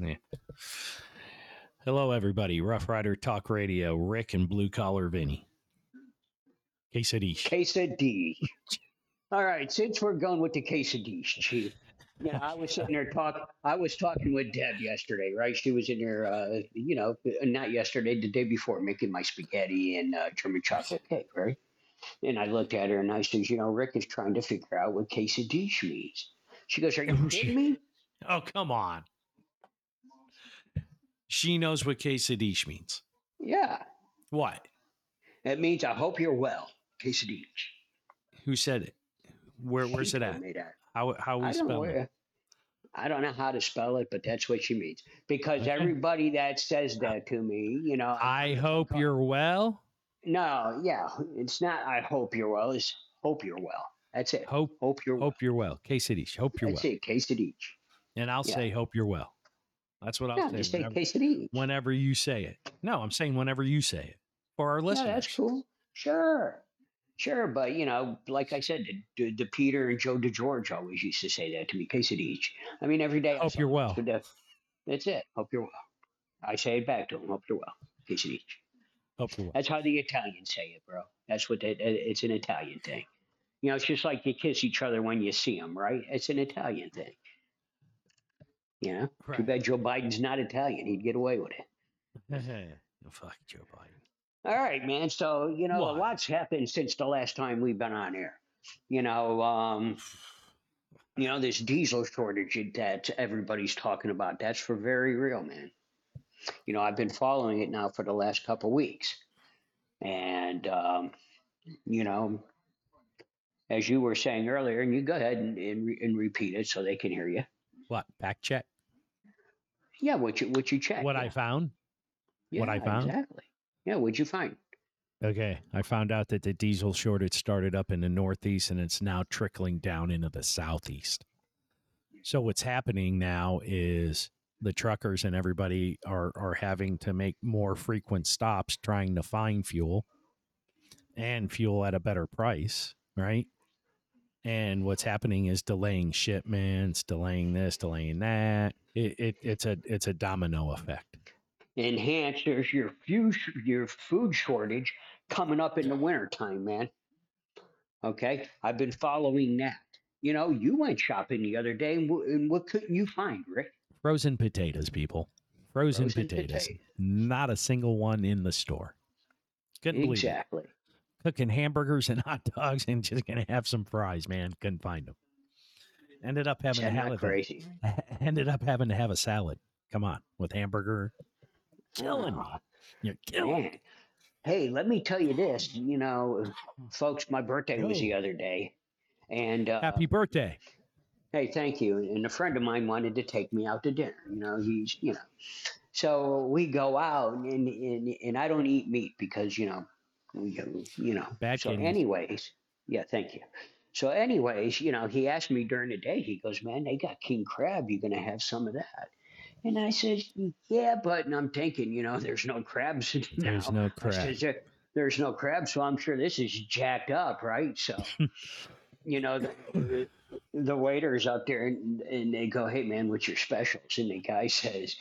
Yeah. Hello, everybody. Rough Rider Talk Radio. Rick and Blue Collar Vinny. Quesadilla. Quesadilla. All right, since we're going with the quesadilla, chief. Know, I was sitting there talking. I was talking with Deb yesterday, right? She was in there, uh, you know, not yesterday, the day before, making my spaghetti and uh, German chocolate cake, right? And I looked at her and I says, you know, Rick is trying to figure out what quesadilla means. She goes, "Are you kidding me?" Oh, come on. She knows what quesadilla means. Yeah, What? it means I hope you're well. Quesadilla. Who said it? Where, where's it at? that. How, how we I spell it? where. I don't know how to spell it, but that's what she means. Because Okay. everybody that says that to me, you know, I hope you're well. no, yeah, it's not. I hope you're well. It's hope you're well. That's it. Hope Hope you're well. hope you're well. Quesadilla. Hope you're That's well. it. Quesadilla. And I'll Yeah. say hope you're well. That's what I'll Yeah, say. whenever, whenever you say it. No, I'm saying whenever you say it for our listeners. Yeah, that's cool. Sure. Sure, but you know, like I said, the, the, the Peter and Joe DeGeorge always used to say that to me, quesadilla. I mean, every day. I Hope you're well. That's it. Hope you're well. I say it back to him. Hope you're well. Quesadilla. Hope you're well. That's how the Italians say it, bro. That's what they, it's an Italian thing. You know, it's just like you kiss each other when you see them, right? It's an Italian thing. You know, too bad Joe Biden's not Italian. He'd get away with it. Fuck Joe Biden. All right, man. So, you know, What? a lot's happened since the last time we've been on air. You know, um, you know, this diesel shortage that everybody's talking about, that's for very real, man. You know, I've been following it now for the last couple weeks. And, um, you know, as you were saying earlier, and you go ahead and, and, and repeat it so they can hear you. What? Back check. Yeah, what you what you checked? What yeah. I found? what I found? Exactly. Yeah, what'd you find? Okay. I found out that the diesel shortage started up in the Northeast and it's now trickling down into the Southeast. So what's happening now is the truckers and everybody are, are having to make more frequent stops trying to find fuel and fuel at a better price, right? And what's happening is delaying shipments, delaying this, delaying that. It, it it's a it's a domino effect. enhance there's your food your food shortage coming up in the wintertime, man. Okay, I've been following that. You know, you went shopping the other day, and, wh- and what couldn't you find, Rick? Frozen potatoes, people. Frozen, Frozen potatoes. potatoes. Not a single one in the store. Couldn't believe it. Cooking hamburgers and hot dogs and just gonna have some fries, man. Couldn't find them. Ended up having Isn't to have crazy? a, ended up having to have a salad. Come on, with hamburger. Killing me. You're killing. man. Hey, let me tell you this. You know, folks, my birthday was the other day, and uh, Happy birthday. Hey, thank you. And a friend of mine wanted to take me out to dinner. You know, he's, you know, so we go out and, and, and I don't eat meat because, you know, we you know. Bad so, anyways, yeah, thank you. So, anyways, you know, he asked me during the day, he goes, man, they got king crab. You going to have some of that? And I said, yeah, but, and I'm thinking, you know, there's no crabs. now. There's no crab. says, "There- there's no crab, so I'm sure this is jacked up, right? So, you know, the, the, waiter's out there and, and they go, hey, man, what's your specials? And the guy says,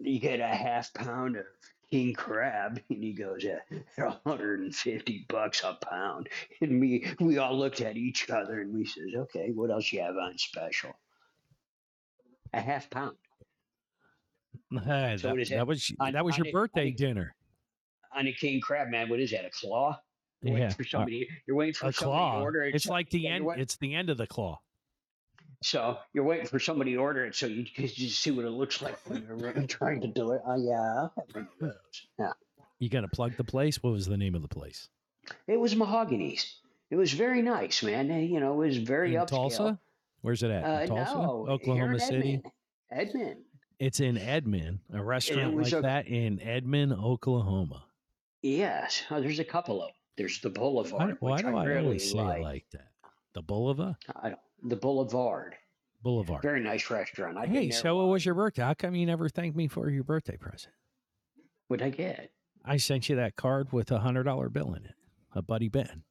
you get a half pound of king crab. And he goes, yeah, they're 150 bucks a pound. And we, we all looked at each other and we says, okay, what else you have on special? A half pound. Hey, So that, that that? was On- that was your it- birthday on it- dinner. On a king crab, man, what is that? A claw? You're Yeah, waiting for uh, somebody. You're waiting for a somebody claw. to order it. It's so- like the end. It's the end of the claw. So you're waiting for somebody to order it so you can just see what it looks like when you're trying to do it. Oh yeah, I'll have one of those. Yeah, You got to plug the place? What was the name of the place? it was mahogany's. It was very nice, man. You know, it was very in upscale. Tulsa? Where's it at? In Uh, Tulsa, no, here Oklahoma in City. Edmond. Edmond. It's in Edmond, a restaurant was like a- that in Edmond, Oklahoma. Yes, oh, there's a couple of. them. There's the Boulevard, Why, why do I I really always say like. it like that? The Boulevard? I don't, the Boulevard, Boulevard. very nice restaurant. I've hey, so it was your birthday. How come you never thanked me for your birthday present? What'd I get? I sent you that card with a hundred dollar bill in it. A buddy Ben.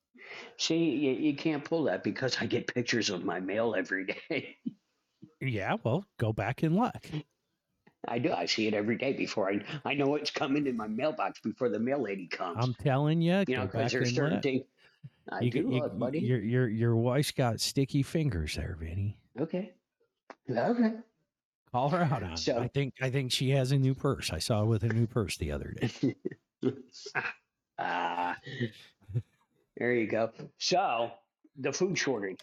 See, you, you can't pull that because I get pictures of my mail every day. Yeah, well, go back and look. I do. I see it every day before I I know it's coming in my mailbox before the mail lady comes. I'm telling you, you know, because there's certain things. I you, do, you, look, buddy. Your your your wife's got sticky fingers there, Vinny. Okay. Okay. Call her out on. So, it. I think I think she has a new purse. I saw her with a new purse the other day. ah, there you go. So the food shortage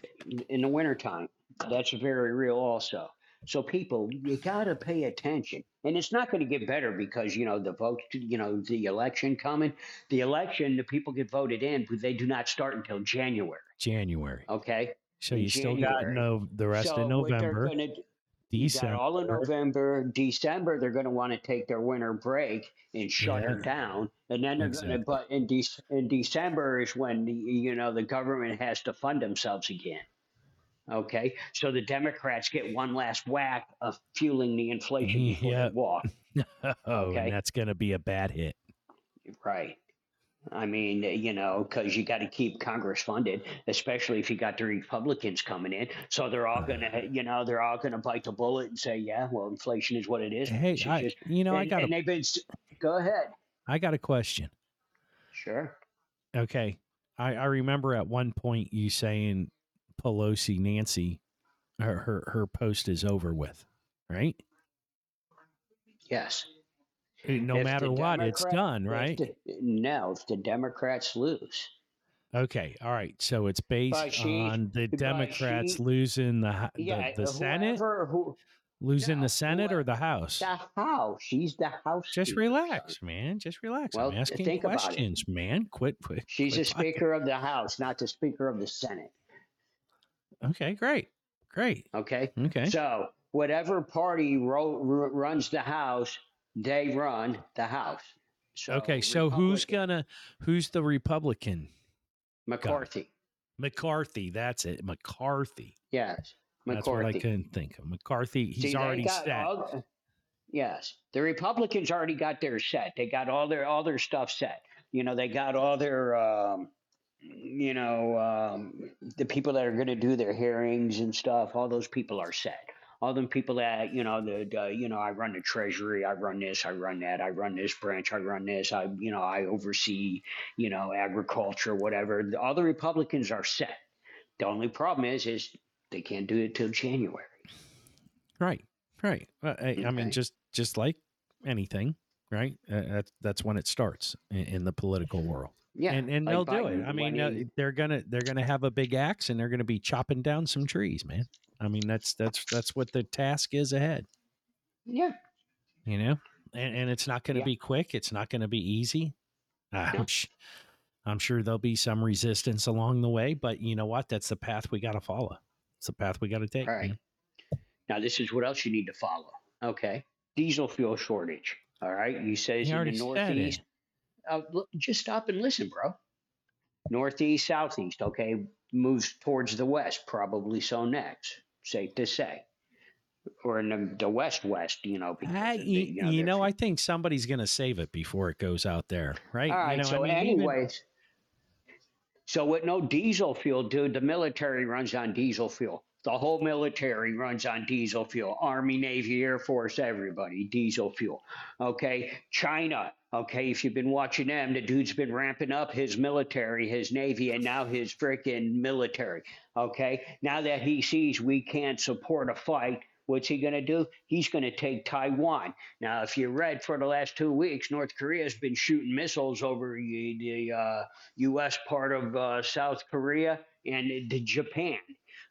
in the wintertime, that's very real also. So people, you got to pay attention. And it's not going to get better because, you know, the vote, you know, the election coming. The election, the people get voted in, but they do not start until January. January. Okay. So you January. still got no the rest so of November. December. all of November, December, they're going to want to take their winter break and shut yeah. it down, and then they're exactly. going to. But in, De- in December is when the, you know the government has to fund themselves again. Okay, so the Democrats get one last whack of fueling the inflation mm-hmm. before yep. they walk. oh, okay? and that's going to be a bad hit. Right. I mean, you know, because you got to keep Congress funded, especially if you got the Republicans coming in. So they're all going to, you know, they're all going to bite the bullet and say, "Yeah, well, inflation is what it is." Hey, I, just, you know, and, I got. And a, they've been. Go ahead. I got a question. Sure. Okay, I, I remember at one point you saying Pelosi Nancy, her her, her post is over with, right? Yes. No if matter what, it's done, right? If the, no, if the Democrats lose. Okay, all right. So it's based she, on the Democrats she, losing the the, yeah, the Senate, who, losing no, the Senate whoever, or the House. The House. She's the House. Just speaker. relax, man. Just relax. Well, I'm asking questions, man. Quit. quit She's quit the Speaker of the House, not the Speaker of the Senate. Okay, great, great. Okay, okay. So whatever party ro- runs the House, they run the House. So okay, so who's gonna who's the Republican? McCarthy. Guy? McCarthy, that's it. McCarthy. Yes. McCarthy. That's what I couldn't think of. McCarthy, he's See, already set. All, yes. The Republicans already got their set. They got all their all their stuff set. You know, they got all their um, you know, um, the people that are going to do their hearings and stuff, all those people are set. All them people that you know, the, the you know, I run the treasury, I run this, I run that, I run this branch, I run this, I you know, I oversee you know agriculture, whatever. All the Republicans are set. The only problem is, is they can't do it till January. Right, right. Well, I, okay. I mean, just just like anything, right? Uh, that's that's when it starts in, in the political world. Yeah, and and they'll do it. I mean, uh, they're gonna they're gonna have a big axe and they're gonna be chopping down some trees, man. I mean, that's that's that's what the task is ahead. Yeah, you know, and and it's not going to yeah. be quick. It's not going to be easy. I'm, no. I'm sure there'll be some resistance along the way, but you know what? That's the path we got to follow. It's the path we got to take. All right. Now, this is what else you need to follow. Okay, diesel fuel shortage. All right, you say it's in the Northeast uh, just stop and listen, bro. Northeast, southeast, okay, moves towards the west, probably so next. Safe to say, or in the, the west west, you know. I, the, you know, you know I think somebody's going to save it before it goes out there, right? All right. You know, so, I mean, anyways. Even... So with no diesel fuel, dude, the military runs on diesel fuel. The whole military runs on diesel fuel. Army, Navy, Air Force, everybody, diesel fuel. Okay. China, okay, if you've been watching them, the dude's been ramping up his military, his Navy, and now his freaking military. Okay. Now that he sees we can't support a fight, what's he going to do? He's going to take Taiwan. Now, if you read for the last two weeks, North Korea has been shooting missiles over the uh, U.S. part of uh, South Korea and Japan.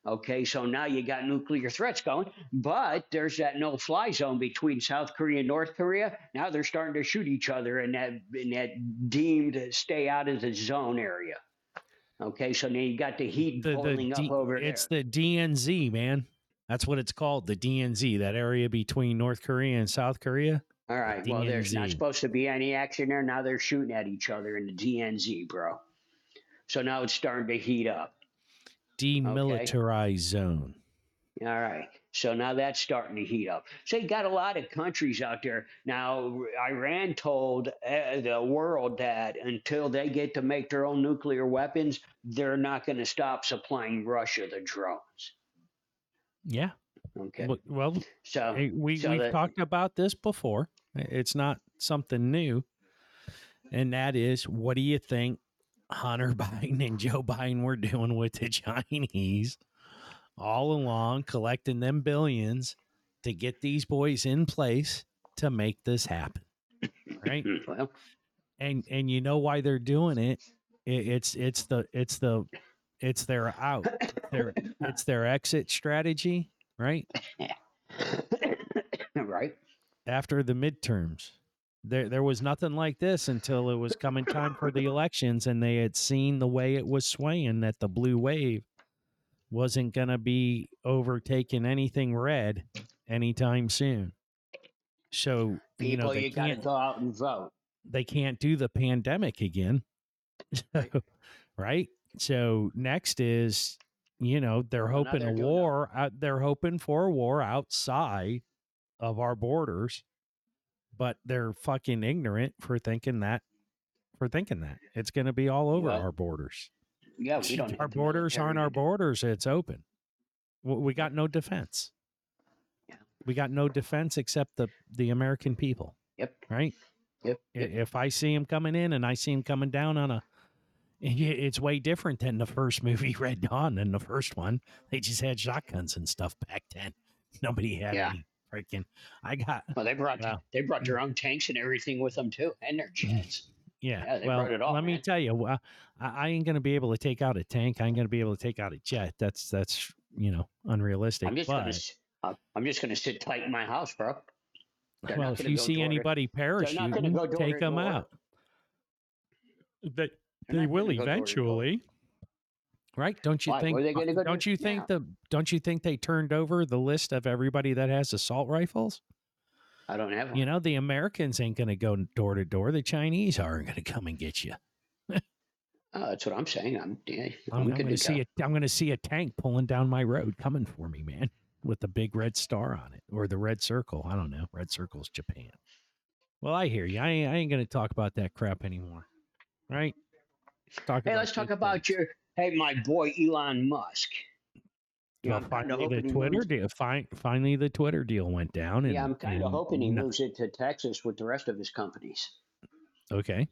Okay, so now you got nuclear threats going, but there's that no fly zone between South Korea and North Korea. Now they're starting to shoot each other in that in that deemed stay out of the zone area. Okay, so now you got the heat the, boiling the D, up over it's there. It's the DMZ, man. That's what it's called, the DMZ, that area between North Korea and South Korea. All right. The well, there's not supposed to be any action there. Now they're shooting at each other in the DMZ, bro. So now it's starting to heat up demilitarized okay. zone. All right. So now that's starting to heat up. So you got a lot of countries out there. Now, Iran told uh, the world that until they get to make their own nuclear weapons, they're not going to stop supplying Russia the drones. Yeah. Okay. Well- Well, So we so we've that- talked about this before. It's not something new, and that is, what do you think Hunter Biden and Joe Biden were doing with the Chinese all along, collecting them billions to get these boys in place to make this happen, right? well, and and you know why they're doing it. it it's it's the it's the it's their out their it's their exit strategy, right? right. after the midterms. There, there was nothing like this until it was coming time for the elections, and they had seen the way it was swaying that the blue wave wasn't going to be overtaking anything red anytime soon. So you People, know you, they got to can't go out and vote. they can't do the pandemic again, right? So next is you know they're hoping a war. Out, they're hoping for a war outside of our borders, but they're fucking ignorant for thinking that. For thinking that it's going to be all over Well, our borders. Yeah, we don't. our borders aren't our borders. It's open. We got no defense. Yeah. We got no defense except the the American people Yep. right? Yep. Yep. If I see him coming in and I see him coming down on a, it's way different than the first movie Red Dawn. Than the first one, they just had shotguns and stuff back then. Nobody had Yeah. any freaking. I got Well, they brought Wow. they brought their own tanks and everything with them too, and their jets. yeah. Yeah, they well, brought it all, let me tell you, uh, I, I ain't gonna be able to take out a tank. I ain't gonna be able to take out a jet. That's that's you know unrealistic. I'm just but gonna uh, I'm just gonna sit tight in my house, bro. they're well, if you see anybody gonna parachuting, go take them door. out. They They're they will gonna door eventually. Right? Don't you Why? think? Where are they gonna go don't do- you think yeah. the? Don't you think they turned over the list of everybody that has assault rifles? I don't have one. You know, the Americans ain't going to go door to door. The Chinese aren't going to come and get you. Oh, that's what I'm saying. I'm yeah. I'm, I'm going to see a. I'm going to see a tank pulling down my road coming for me, man, with the big red star on it or the red circle. I don't know. Red circle's Japan. Well, I hear you. I ain't, I ain't going to talk about that crap anymore. Right? Talk Hey, let's talk good about things. your hey, my boy Elon Musk. Yeah, Well, I'm kinda finally, the Twitter moves- deal. Fin- finally, the Twitter deal went down. And, Yeah, I'm kind of hoping he no- moves it to Texas with the rest of his companies. Okay,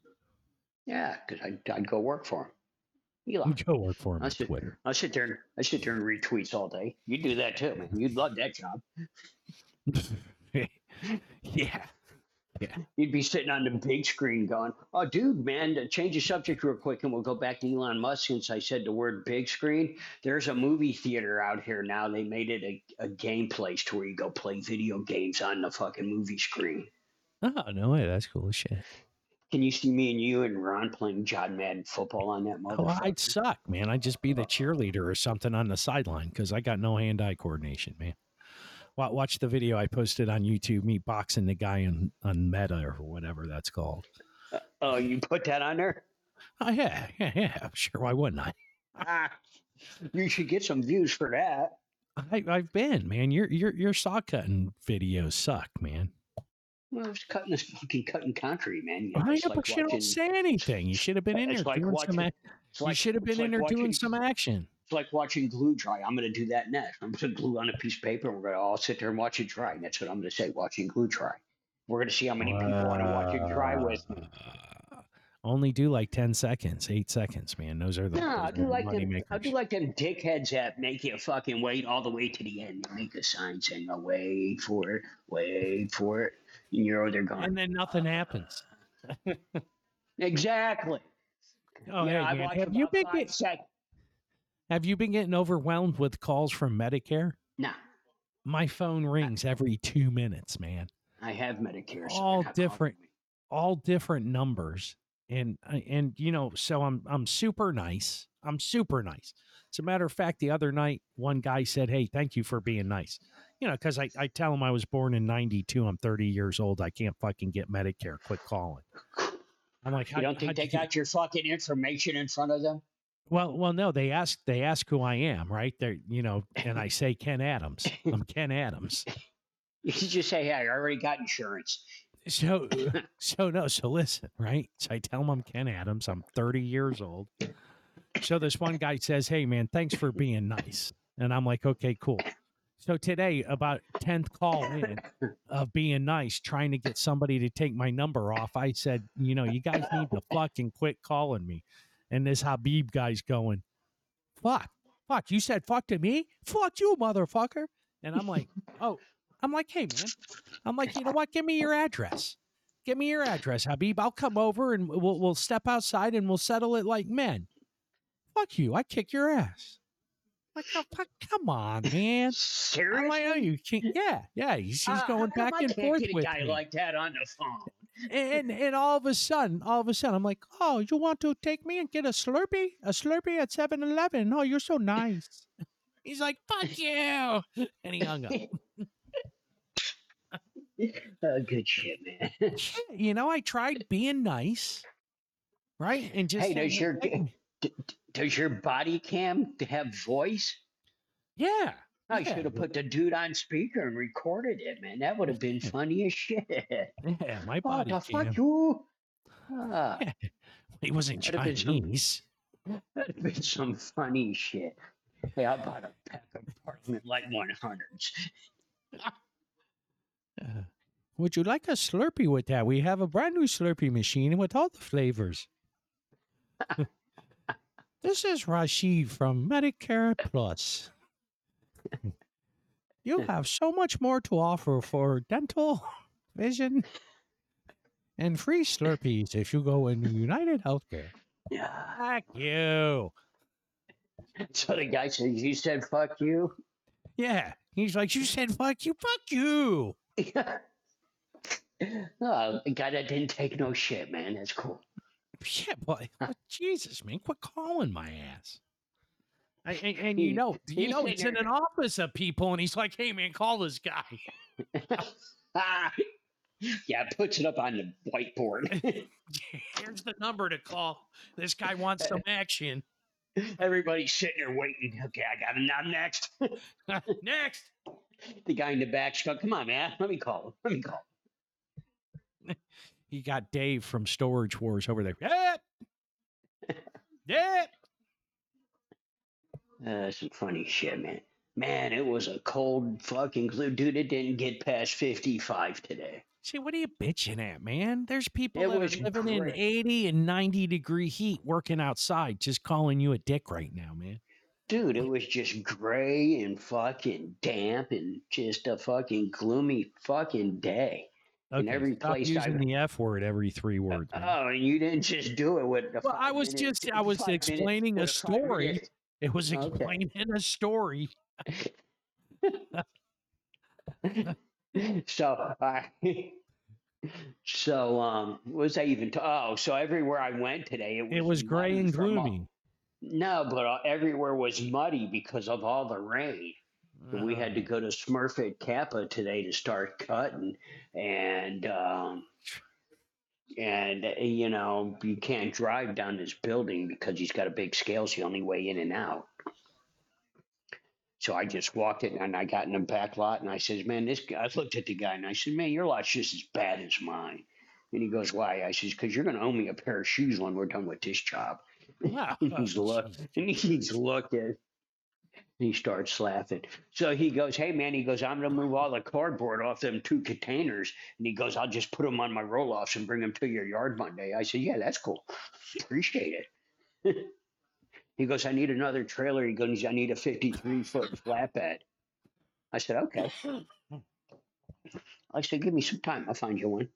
Yeah, because I'd, I'd go work for him. Elon. go work for him I on sit, Twitter. I sit there and I sit there and read tweets all day. You do that too, man. You'd love that job. yeah, You'd be sitting on the big screen going, "Oh, dude, man, change the subject real quick, and we'll go back to Elon Musk since I said the word big screen. There's a movie theater out here now. They made it a, a game place to where you go play video games on the fucking movie screen. oh no way, that's cool as shit. Can you see me and you and Ron playing John Madden football on that Oh. I'd suck, man. I'd just be the cheerleader or something on the sideline because I got no hand-eye coordination, man. Wa- Watch the video I posted on YouTube, me boxing the guy on, on Meta or whatever that's called. oh, you put that on there? Oh yeah, yeah, yeah. Sure, why wouldn't I? Ah, you should get some views for that. I I've been, man. Your your your saw cutting videos suck, man. Well, I was cutting this fucking cutting country, man. You know, I know, like but you don't say anything. You should have been in there like doing some. watching- ac- it's you should have been in like there doing some action. It's like watching glue dry. I'm going to do that next. I'm going to glue on a piece of paper and we're going to all sit there and watch it dry. And that's what I'm going to say, watching glue dry. We're going to see how many people want to watch it dry with me. Uh, Only do like ten seconds, eight seconds, man. Those are the, No, I'll do like them. makers. I'll do like them dickheads that make you fucking wait all the way to the end. They make a sign saying, oh, "Wait for it, wait for it," and you're over there going, and then nothing happens. "Exactly." Oh, yeah, hey, watch have you been get, sec- have you been getting overwhelmed with calls from Medicare? Nah, My phone rings every two minutes, man. I have Medicare. so All different. all different numbers and uh, and you know so i'm i'm super nice i'm super nice as a matter of fact the other night one guy said hey thank you for being nice you know because I, I tell him i was born in 92 i'm 30 years old i can't fucking get medicare quit calling i'm like You don't think they you get-" got your fucking information in front of them? Well well no they ask they ask who i am right they're you know and i say ken adams i'm ken adams You just say, "Hey, I already got insurance." So, so no, so listen, right? So I tell him I'm Ken Adams. I'm 30 years old. So this one guy says, "Hey, man, thanks for being nice," and I'm like, "Okay, cool." So today, about tenth call in of being nice, trying to get somebody to take my number off, I said, you know, you guys need to fucking quit calling me. And this Habib guy's going, fuck, fuck. You said fuck to me? Fuck you, motherfucker. And I'm like, oh, I'm like, hey man, I'm like, you know what? Give me your address. Give me your address, Habib. I'll come over and we'll we'll step outside and we'll settle it like men. Fuck you. I kick your ass. Like, oh, fuck, come on, man. I'm Seriously? like, oh, you can't. Yeah, yeah. He's, he's Uh, going back and forth get a with guy me. like that on the phone. And and all of a sudden, all of a sudden, I'm like, oh, you want to take me and get a Slurpee, a Slurpee at 7-Eleven? Oh, you're so nice. He's like, fuck you, and he hung up. Uh, good shit, man. You know, I tried being nice, right? And just Hey, does your "Hey, d- d- does your body cam have voice? yeah. I yeah, should have put the dude on speaker and recorded it, man. That would have been funny as shit. Yeah, my Oh, body. the fuck you! Ah, He wasn't That'd have been some- Chinese. that'd have been some funny shit. Hey, I bought a pack of Parliament Light 100s. Uh, would you like a Slurpee with that? We have a brand new Slurpee machine with all the flavors. this is Rashid from Medicare Plus. You have so much more to offer for dental, vision, and free Slurpees if you go in United Healthcare. Yeah. Fuck you. So the guy says, "You said fuck you." Yeah. He's like, you said fuck you, fuck you. oh, the guy that didn't take no shit, man. That's cool. Yeah, boy. Jesus, man, quit calling my ass. I, and, and you know, you he's know, it's in an office of people, and he's like, "Hey, man, call this guy." Ah. yeah, puts it up on the whiteboard. Here's the number to call. This guy wants some action. Everybody's sitting there waiting. Okay, I got him. I'm next. Next, The guy in the back's going, "Come on, man. Let me call him. Let me call." he got Dave from Storage Wars over there. Yep, yep. Him. Uh, some funny shit, man. Man, it was a cold fucking glue, dude. It didn't get past fifty-five today. See, what are you bitching at, man? There's people It that was living in 80 and 90 degree heat working outside, just calling you a dick right now, man. Dude, it was just gray and fucking damp and just a fucking gloomy fucking day. In every stop place using I've- the F word every three words. man. Oh, and you didn't just do it with the. Well, I was minute- just- I was explaining a story. It was Okay. explaining a story. so I. So um, what was I even? T- oh, so everywhere I went today, it was It was gray and all- gloomy. No, but uh, everywhere was muddy because of all the rain. And we had to Uh, go to Smurfit Kappa today to start cutting, and um, and uh, you know you can't drive down this building because he's got a big scale. It's the only way in and out. So I just walked it, and I got in the back lot, and I says, "Man, this." Guy, I looked at the guy, and I said, "Man, your lot's just as bad as mine." And he goes, "Why?" I says, "Because you're going to owe me a pair of shoes when we're done with this job." wow. And he's look, and he's looking. And he starts laughing. So he goes, "Hey man," he goes, "I'm gonna move all the cardboard off them two containers." And he goes, "I'll just put them on my roll-offs and bring them to your yard Monday." I said, "Yeah, that's cool. Appreciate it." he goes, "I need another trailer." He goes, "I need a 53 foot flatbed." I said, "Okay." I said, "Give me some time. I'll find you one."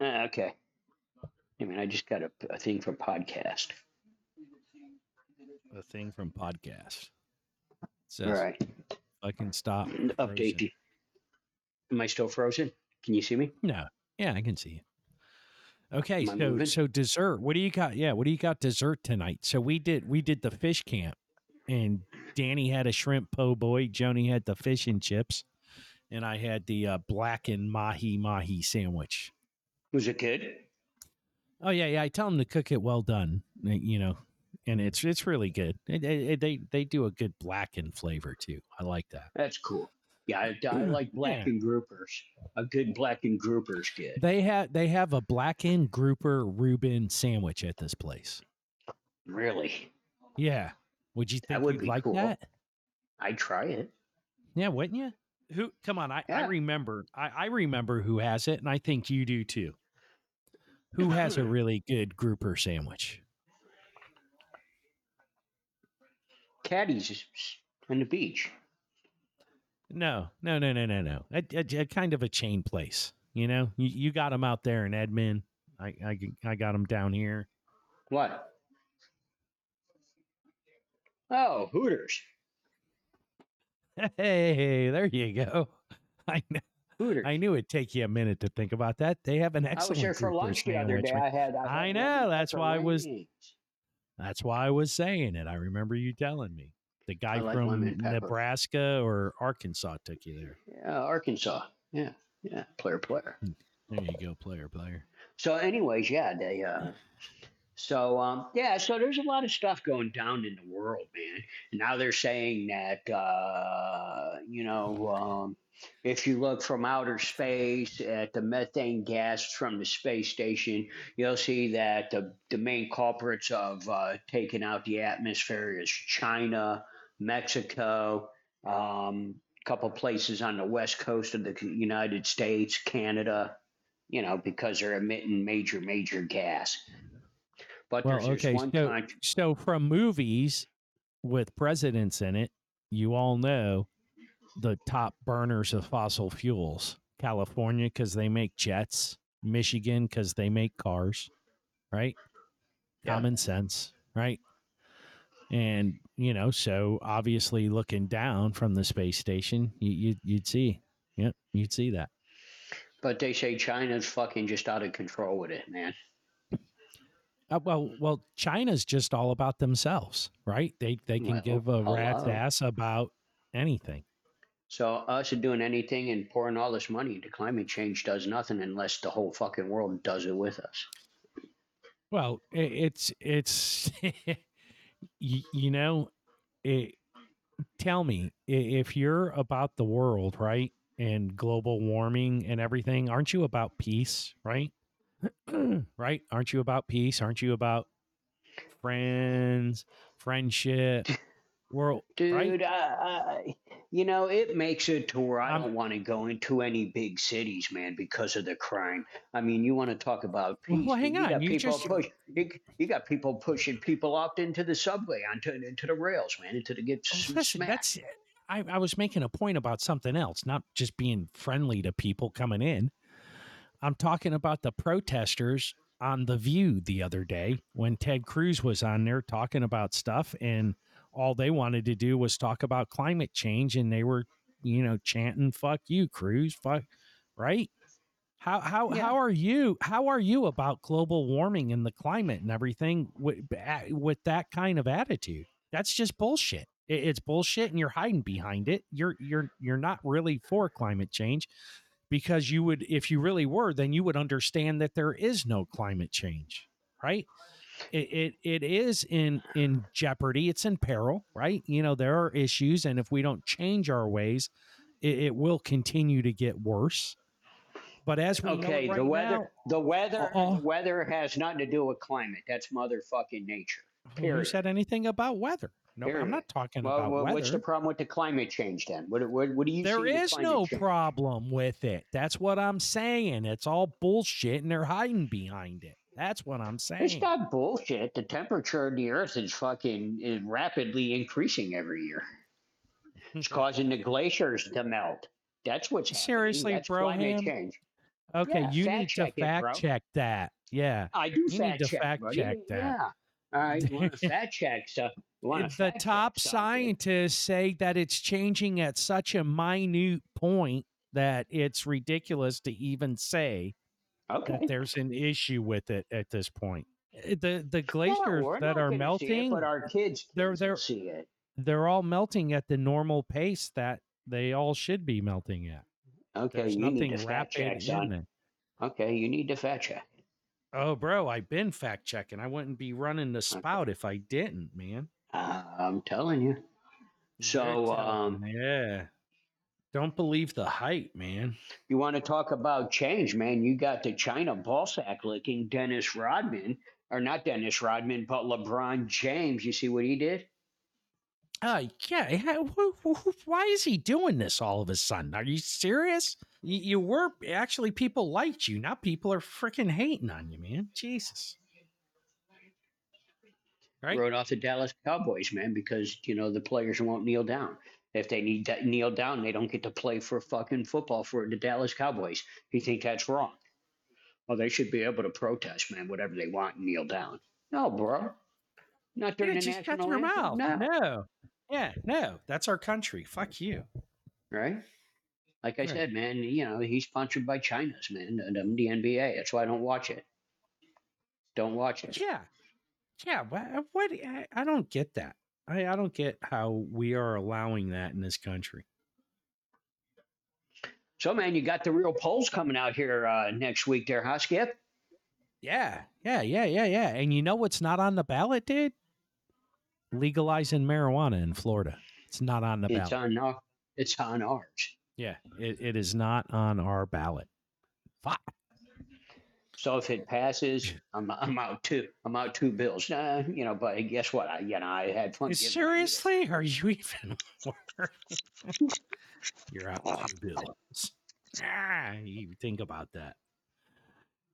Uh, okay. I mean, I just got a, a thing for podcast. a thing from podcast. All Says, right. fucking stop. Update you. Am I still frozen? Can you see me? No. Yeah, I can see you. Okay, so moving? so dessert. What do you got? Yeah, what do you got dessert tonight? So we did we did the fish camp, and Danny had a shrimp po' boy. Joni had the fish and chips, and I had the uh, blackened mahi mahi sandwich. Was it good? Oh yeah, yeah. I tell him to cook it well done. You know, and it's it's really good. It, it, it- they they do a good blackened flavor too. I like that. That's cool. Yeah, I, I like blackened groupers. A good blackened grouper's good. They have they have a blackened grouper Reuben sandwich at this place. Really? Yeah. Would you That think would you'd be like cool. that? I'd try it. Yeah, wouldn't you? Who? Come on, I, I remember. I, I remember who has it, and I think you do too. Who has a really good grouper sandwich? Caddies on the beach. No, no, no, no, no, no. A, a- a kind of a chain place. You know, you, you got them out there in Edmond. I, I got them down here. What? Oh, Hooters. Hey, there you go. I know. Hooters. I knew it'd take you a minute to think about that. They have an excellent. I was there for lunch the other day. I had. I, I know, that's why I was- wings. That's why I was saying it. I remember you telling me. The guy like from. Nebraska or Arkansas took you there. Yeah, Arkansas. Yeah, yeah. Player, player. There you go, player, player. So, anyways, yeah, they. Uh, so, um, yeah, so there's a lot of stuff going down in the world, man. And now they're saying that, uh, you know, um, if you look from outer space at the methane gas from the space station, you'll see that the, the main culprits of uh, taking out the atmosphere is China, Mexico, um, a couple places on the west coast of the United States, Canada, you know, because they're emitting major, major gas. But Well, okay, one so- country. So from movies with presidents in it, you all know the top burners of fossil fuels. California because they make jets, Michigan because they make cars, right? Yeah. Common sense, right? And you know, so obviously looking down from the space station, you, you you'd see, yep, you'd see that. But they say China's fucking just out of control with it, man. Uh, well, well, China's just all about themselves, right? They they can Well, give a rat's ass about anything. So us doing anything and pouring all this money into climate change does nothing unless the whole fucking world does it with us. Well, it's it's you, you know, it, tell me if you're about the world, right, and global warming and everything, aren't you about peace, right? right? Aren't you about peace? Aren't you about friends, friendship, world, Dude, right? I, I, you know, it makes it to where I don't want to go into any big cities, man, because of the crime. I mean, you want to talk about peace? well, hang you on, got you people just- push, you, you got people pushing people off into the subway, onto into the rails, man, into the get oh, Well, listen, smacked. that's I, I was making a point about something else, not just being friendly to people coming in. I'm talking about the protesters on the View the other day when Ted Cruz was on there talking about stuff, and all they wanted to do was talk about climate change, and they were, you know, chanting "fuck you, Cruz," fuck, right? How how Yeah. how are you? How are you about global warming and the climate and everything with with that kind of attitude? That's just bullshit. It- It's bullshit, and you're hiding behind it. You're you're you're not really for climate change because you would, if you really were, then you would understand that there is no climate change, right? It it, it is in in jeopardy. It's in peril, right? You know there are issues, and if we don't change our ways, it, it will continue to get worse. But as we know Okay, right the weather, now- the weather, uh-uh. the weather has nothing to do with climate. That's motherfucking nature. Who Period. said anything about weather? No, Period. I'm not talking Well, about well, weather. what's the problem with the climate change then? What, what, what do you There is no change? problem with it. That's what I'm saying. It's all bullshit and they're hiding behind it. That's what I'm saying. It's not bullshit. The temperature of the Earth is fucking is rapidly increasing every year. It's causing the glaciers to melt. That's what's happening. Seriously, That's bro, climate Ham? change. okay, yeah, you need to check it, fact check that. Yeah. I do need fact to check. fact bro. check yeah, that. Yeah. All right. You want to fact check stuff? You the fact top scientists say that it's changing at such a minute point that it's ridiculous to even say Okay. that there's an issue with it at this point. Uh, The the glaciers we're that are gonna it, melting, but our kids they're they're see it. They're all melting at the normal pace that they all should be melting at. Okay, There's you nothing need to fact check, rapid in it. Okay, you need to fact check. Oh, bro, I've been fact checking. I wouldn't be running the spout if I didn't, man. Uh, I'm telling you. So, um, yeah. Don't believe the hype, man. You want to talk about change, man? You got the China ballsack licking Dennis Rodman, or not Dennis Rodman, but LeBron James. You see what he did? Uh, yeah. wh- wh- Why is he doing this all of a sudden? Are you serious? You, you were actually people liked you. Now people are freaking hating on you, man. Jesus. Right? Wrote off the Dallas Cowboys, man, because you know the players won't kneel down. If they need to kneel down, they don't get to play for fucking football for the Dallas Cowboys. You think that's wrong? Well, they should be able to protest, man, whatever they want, and kneel down. No, bro. Not during Yeah, the just national anthem. mouth. No. No. Yeah, no. That's our country. Fuck you. right? Like I Right. said, man, you know, he's sponsored by China's, man, um, the, the NBA. That's why I don't watch it. Don't watch it. Yeah. Yeah. What? what I, I don't get that. I, I don't get how we are allowing that in this country. So, man, you got the real polls coming out here uh, next week there, huh, Skip? Yeah. Yeah. Yeah. Yeah. Yeah. And you know what's not on the ballot, dude? Legalizing marijuana in Florida. It's not on the ballot. It's ballot. on, our, it's on ours. Yeah. It, it is not on our ballot. Fuck. So if it passes, I'm, I'm out two. I'm out two bills. Uh, you know, but guess what? I, you know, I had it. Seriously? Are you even? You're out two bills. Ah, you think about that.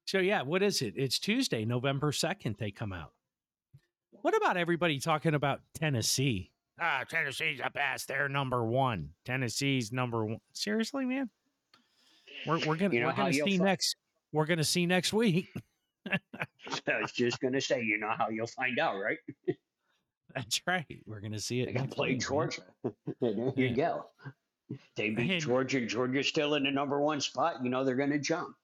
So yeah, what is it? It's Tuesday, November second. They come out. What about everybody talking about Tennessee? Ah, Tennessee's a pass. They're number one. Tennessee's number one. Seriously, man? We're we're gonna You know we're gonna see next. We're gonna see next week. I was just going to say, you know how you'll find out, right? That's right. We're gonna see it. They played week. Georgia. there you go. They beat Georgia. Georgia's still in the number one spot. You know they're going to jump.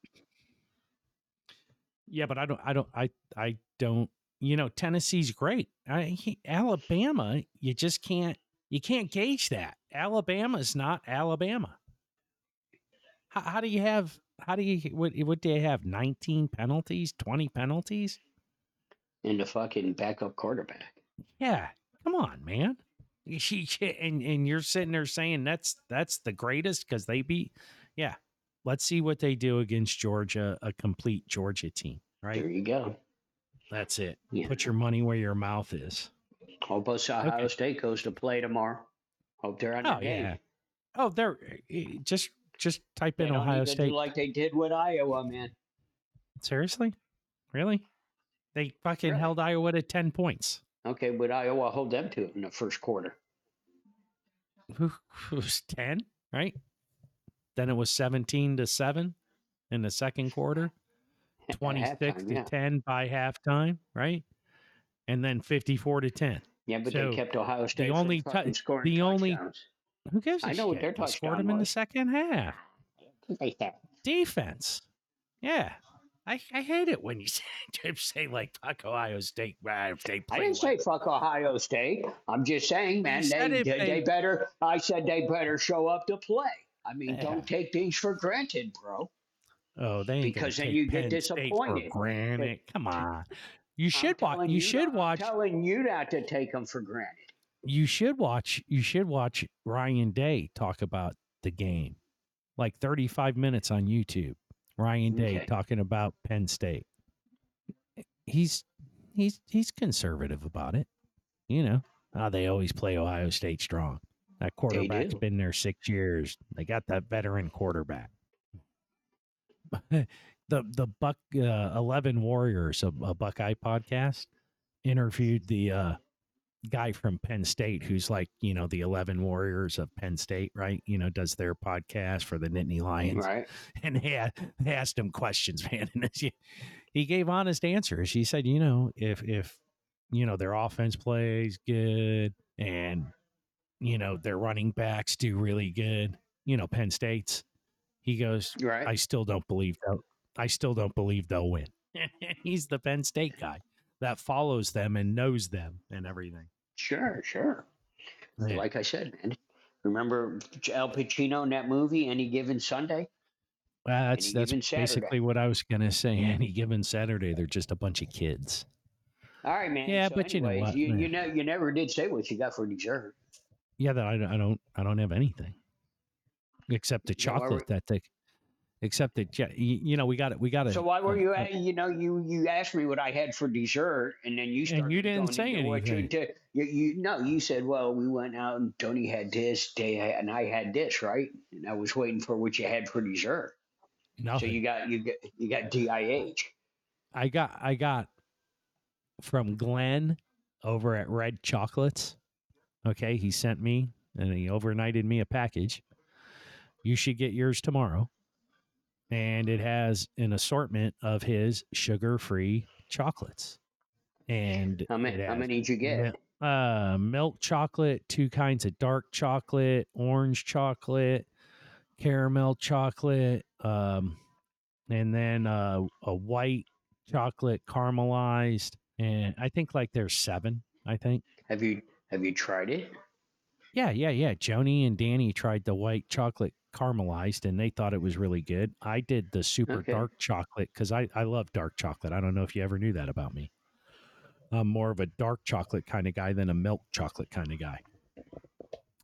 Yeah, but I don't. I don't. I. I don't. You know, Tennessee's great. I, he- Alabama, you just can't. You can't gauge that. Alabama's not Alabama. How, how do you have? How do you? What? What do they have? Nineteen penalties? Twenty penalties? And the fucking backup quarterback. Yeah. Come on, man. She and and you're sitting there saying that's that's the greatest because they beat. Yeah. Let's see what they do against Georgia, a complete Georgia team. Right. There you go. That's it. Yeah. Put your money where your mouth is. Hope us Ohio Okay. State goes to play tomorrow. Hope they're on Oh the game. yeah. Oh, they're eh, just just type They in Ohio need to do State. like they did with Iowa, man. Seriously, really? They fucking Really? held Iowa to ten points. Okay, but Iowa hold them to it in the first quarter. Who was ten? Right. Then it was seventeen to seven in the second quarter. Twenty six halftime, to yeah. ten by halftime. Right. And then fifty four to ten. Yeah, but So, they kept Ohio State from only scoring the only- touchdowns. Who gives a I know what shit? their They scored touchdown them in the second half. Defense. Yeah. I, I hate it when you say, say like fuck Ohio State. If they I didn't say fuck Ohio State. I'm just saying, man, they, they, they- they better. I said they better show up to play. I mean, Yeah. don't take things for granted, bro. oh, they ain't because then you get Penn State disappointed. For granted. Come on. You should watch. You not- should I'm watch. telling you not to take them for granted. You should watch. You should watch Ryan Day talk about the game, like thirty-five minutes on YouTube. Ryan Day Okay. talking about Penn State. He's he's he's conservative about it. You know, oh, they always play Ohio State strong. That quarterback's been there six years. They got that veteran quarterback. the the Buck uh, Eleven Warriors, a, a Buckeye podcast, interviewed the uh, guy from Penn State who's like you know the Eleven Warriors of Penn State, right? You know, does their podcast for the Nittany Lions Right? and they, they asked him questions, man. And he- he gave honest answers. He said, you know, if if you know their offense plays good and you know their running backs do really good, you know, Penn State's, he goes, Right. I still don't believe they'll, I still don't believe they'll win. He's the Penn State guy that follows them and knows them and everything. Sure, sure. Yeah. Like I said, man. Remember Al Pacino in that movie, Any Given Sunday? Well, that's Any that's basically what I was gonna say. Any given Saturday, they're just a bunch of kids. All right, man. Yeah, so but you know what, You, you, ne- you never did say what you got for dessert. Yeah, that I, don't- I don't I don't have anything except the chocolate would- that they Except that yeah, you, you know we got it. We got it. So why were uh, you? Uh, at- You know, you you asked me what I had for dessert, and then you started. you didn't say you anything. did. You, you no, you said, well, we went out and Tony had this, Day and I had this, right? And I was waiting for what you had for dessert. No, So you got you got you got DIH. I got I got from Glenn over at Red Chocolates. Okay, he sent me and he overnighted me a package. You should get yours tomorrow. And it has an assortment of his sugar-free chocolates. And How many? How many did you get? uh milk chocolate, two kinds of dark chocolate, orange chocolate, caramel chocolate, um and then uh, a white chocolate caramelized and I think like there's seven, I think. Have you have you tried it? Yeah, yeah, yeah. Joni and Danny tried the white chocolate caramelized and they thought it was really good. I did the super Okay. dark chocolate because I, I love dark chocolate. I don't know if you ever knew that about me. I'm more of a dark chocolate kind of guy than a milk chocolate kind of guy.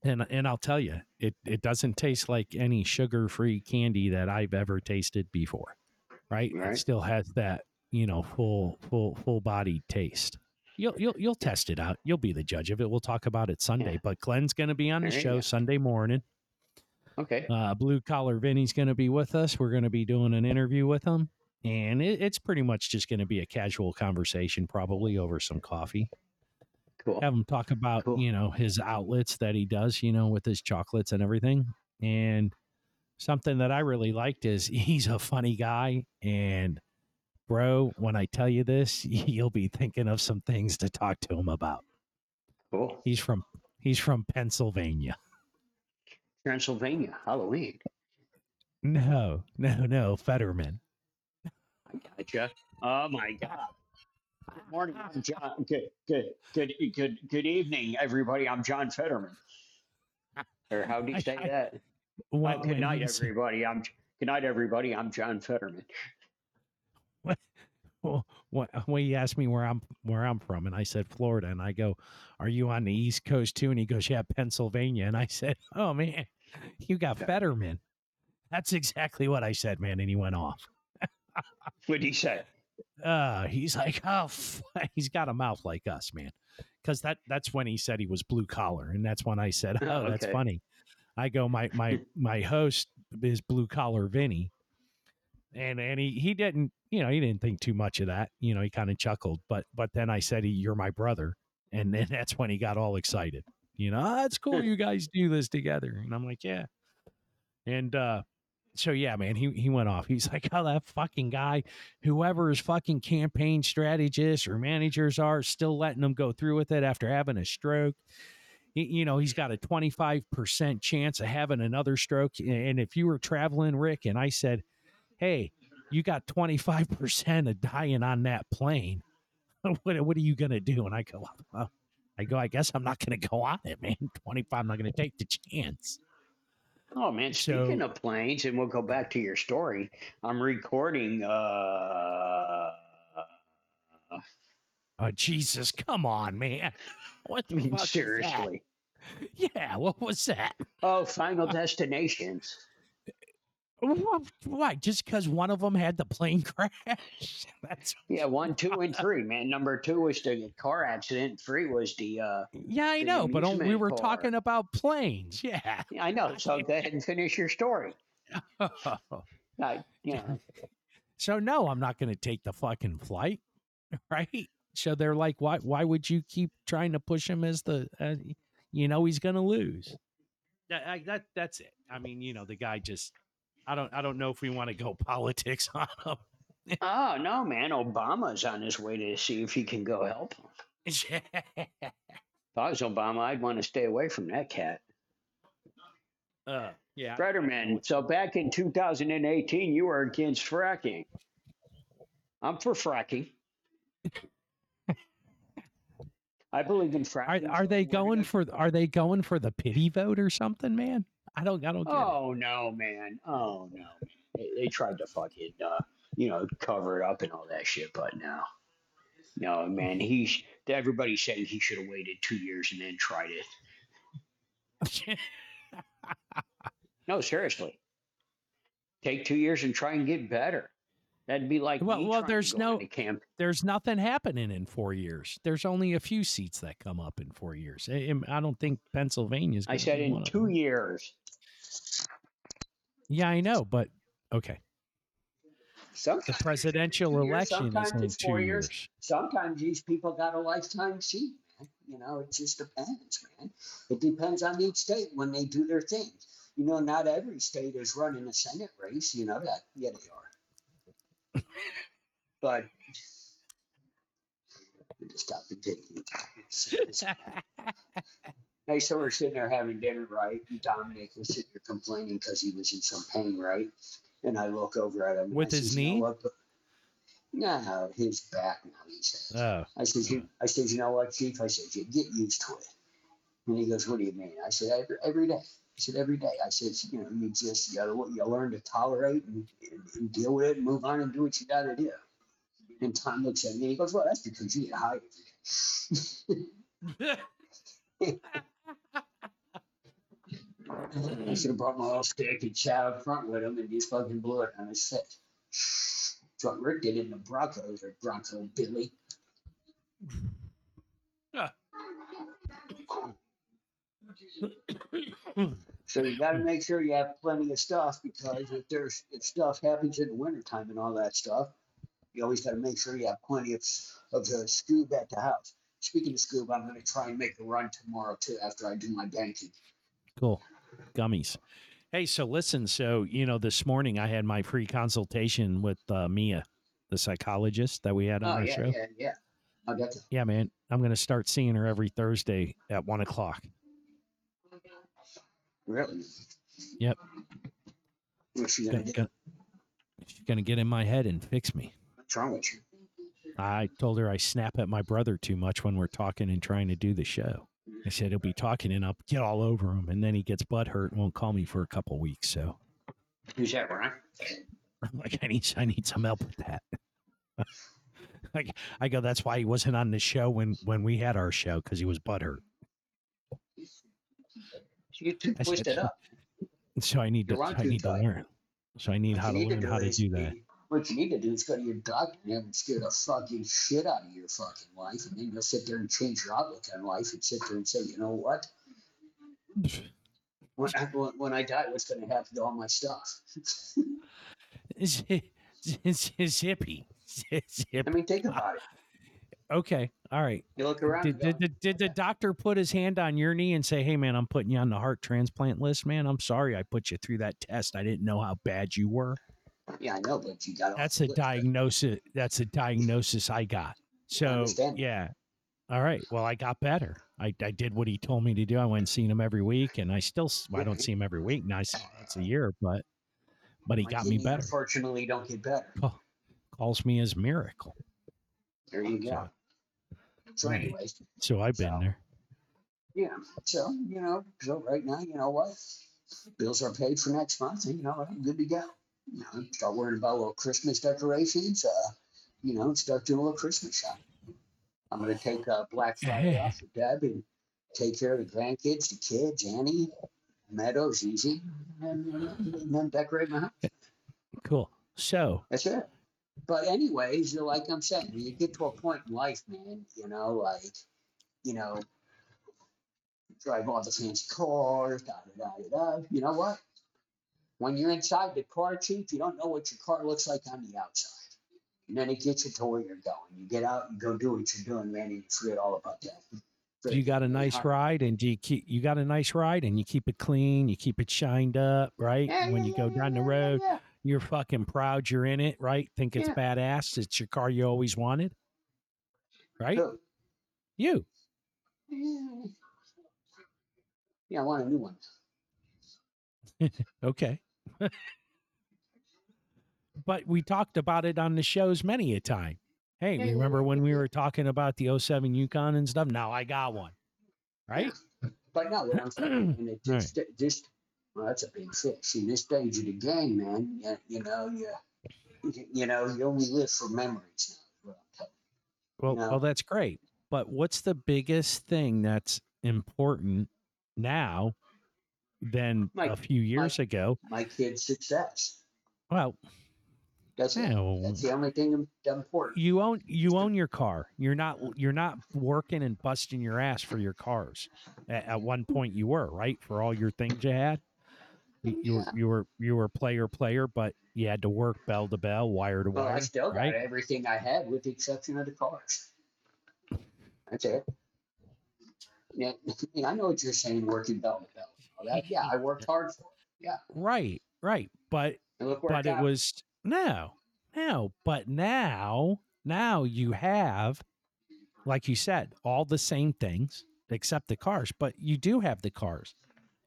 And and I'll tell you, it, it doesn't taste like any sugar free candy that I've ever tasted before. Right? It still has that, you know, full full full body taste. You'll you'll you'll test it out. You'll be the judge of it. We'll talk about it Sunday. Yeah. But Glenn's going to be on the There show. Sunday morning. Okay. Uh, Blue Collar Vinny's going to be with us. We're going to be doing an interview with him, and it, it's pretty much just going to be a casual conversation, probably over some coffee. Cool. Have him talk about Cool. you know his outlets that he does, you know, with his chocolates and everything. And something that I really liked is he's a funny guy, and bro, when I tell you this, you'll be thinking of some things to talk to him about. Cool. He's from he's from Pennsylvania. Transylvania Halloween. No, no, no, Fetterman. I gotcha. Oh my God. Good morning, I'm John. Good, good, good, good, good evening, everybody. I'm John Fetterman. Or how do you say I- that? When- oh, good night, everybody. I'm good night, everybody. I'm John Fetterman. Well, when, he asked me where I'm where I'm from, and I said Florida, and I go, "Are you on the East Coast too?" And he goes, "Yeah, Pennsylvania." And I said, "Oh man, you got. Fetterman." That's exactly what I said, man. And he went off. What did he say? Uh, he's like, "Oh, f-. he's got a mouth like us, man." Because that that's when he said he was blue collar, and that's when I said, Oh, "Oh, that's funny." I go, "My my my host is blue collar Vinny." And and he he didn't you know he didn't think too much of that you know he kind of chuckled but but then i said you're my brother and then that's when he got all excited you know oh, it's cool you guys do this together and i'm like yeah and uh so yeah man he he went off he's like oh that fucking guy whoever his fucking campaign strategists or managers are still letting them go through with it after having a stroke you know he's got a 25% chance of having another stroke and if you were traveling rick and i said hey, you got 25% of dying on that plane. what, what are you going to do? And I go, well, I go, I guess I'm not going to go on it, man. 25, I'm not going to take the chance. Oh man, So- speaking of planes, and we'll go back to your story. I'm recording. Uh, Oh, Jesus, come on, man. What I the mean, is that? seriously. Yeah, what was that? Oh, Final Destinations. Wh- Why? Just because one of them had the plane crash? That's Yeah, one, two, and three. Man, number two was the car accident. Three was the. uh yeah, I The know, but we were park. talking about planes. Yeah. I know. So go ahead and finish your story. I, you know, So no, I'm not going to take the fucking flight, right? So they're like, why? Why would you keep trying to push him as the? Uh, you know, he's going to lose. That, I, that that's it. I mean, you know, the guy just. I don't. I don't know if we want to go politics on him. oh no, man! Obama's on his way to see if he can go help him. If I was Obama, I'd want to stay away from that cat. uh, yeah. Fetterman, so back in 2018, you were against fracking. I'm for fracking. I believe in fracking. are they We're going gonna- for? Are they going for the pity vote or something, man? I don't. I don't get it. Oh no, man! Oh no, they, they tried to fucking, uh, you know, cover it up and all that shit, but no, no, man. He, sh- everybody said he should have waited two years and then tried it. No, seriously. Take two years and try and get better. That'd be like Well- well, there's no- camp. There's nothing happening in four years. There's only a few seats that come up in four years. I, I don't think Pennsylvania's. I said in two years. Yeah, I know, but okay. Sometimes The presidential election is sometimes in two four years. years. sometimes these people got a lifetime seat. Man. You know, it just depends, man. It depends on each state when they do their things. You know, not every state is running a Senate race. You know that. Yeah, they are. but just stop the taking. Hey, so we're sitting there having dinner, right? And Dominic was sitting there complaining because he was in some pain, right? And I look over at him. With I his says, "You know knee? No, his back now, he says. oh, I says, you, I says, you know what, Chief? I says, you get used to it. And he goes, what do you mean? I said, every, every day. I said, every day. I said, you know, you just, you, gotta, you learn to tolerate and, and, and deal with it and move on and do what you got to do. And Tom looks at me and he goes, well, that's because you get day. I should have brought my little stick and shot up front with him and just fucking blew it on his. That's what Rick did in the Broncos or Bronco Billy. So you got to make sure you have plenty of stuff because if there's if stuff happens in the wintertime and all that stuff, you always got to make sure you have plenty of of the scoob at the house. Speaking of scoob, I'm going to try and make a run tomorrow too after I do my banking. cool. Gummies. Hey, so listen. So you know, this morning I had my free consultation with uh, Mia, the psychologist that we had on Oh our yeah, show. yeah, yeah. I got the Yeah, man. I'm going to start seeing her every Thursday at one o'clock. Really. Yep. What's she Gonna, gonna gonna- she's going to get in my head and fix me. What's wrong with you? I told her I snap at my brother too much when we're talking and trying to do the show. I said he'll be talking and I'll get all over him, and then he gets butt hurt and won't call me for a couple weeks. So Who's that, Ron? I'm like, I need, I need some help with that. like, I go, that's why he wasn't on the show when when we had our show because he was butt hurt. You too I said, twisted up. So I need to, You're on I need to learn. So I need What how to learn how to do that. What you need to do is go to your doctor and have him scare the fucking shit out of your fucking life, and then you'll sit there and change your outlook on life and sit there and say, you know what? When I, when, I die, what's going to happen to all my stuff? It's, hippie. I mean, think about it. Okay, all right. You look around. Did, did, did, did the doctor put his hand on your knee and say, "Hey, man, I'm putting you on the heart transplant list, man. I'm sorry I put you through that test. I didn't know how bad you were." yeah, I know, but you got That's a diagnosis. That's a diagnosis I got. So understand. yeah. All right. Well, I got better. I, I did what he told me to do. I went and seen him every week, and I still well, I don't see him every week. Now I see him once a year, but but he got me better. Unfortunately, don't get better. Calls me his miracle. There you go. So, So, right. anyways, so I've been So, there. yeah. So you know, so right now, you know what? Bills are paid for next month, and you know, I'm good to go. You know, start worrying about little Christmas decorations. Uh, you know, start doing a little Christmas shopping. I'm gonna take uh, Black Friday off for Deb and take care of the grandkids, the kids, Annie, Meadows, easy, and, and then decorate my house. Cool. So That's it. But anyways, like I'm saying, you get to a point in life, man, you know, like, you know, drive all the fancy cars, da da da da. You know what? When you're inside the car, chief, you don't know what your car looks like on the outside. And then it gets you to where you're going. You get out, and go do what you're doing, man, and you forget all about that. you got a nice hard. ride and you keep you got a nice ride and you keep it clean you keep it shined up right Yeah, when yeah, you go yeah, down the road yeah. You're fucking proud you're in it right? Think it's Yeah. badass it's your car you always wanted right? You. Yeah. I want a new one. okay. But we talked about it on the shows many a time. Hey Yeah, remember yeah, when we were talking about the 07 yukon and stuff? Now i got one right? But no, what I'm saying, and it Right. just, just well, that's a big fish. In this stage of the game, man, you, you know, you, you know, you only live for memories. Now, is what I'm telling Well, well, that's great. But what's the biggest thing that's important now than My- a few years ago? My kid's success. Well, That's it. no, That's the only thing im- important. you own you own your car. You're not you're not working and busting your ass for your cars. At, at one point, you were right for all your things you had. You, you were Yeah. you were you were player player, but you had to work bell to bell, wire to Well, wire. I still got right? everything I had with the exception of the cars. That's it. Yeah, yeah, I know what you're saying, working bell to bell. That. Yeah, I worked hard for it. Right, right. But but it me. was no, no. But now, now you have, like you said, all the same things except the cars. But you do have the cars.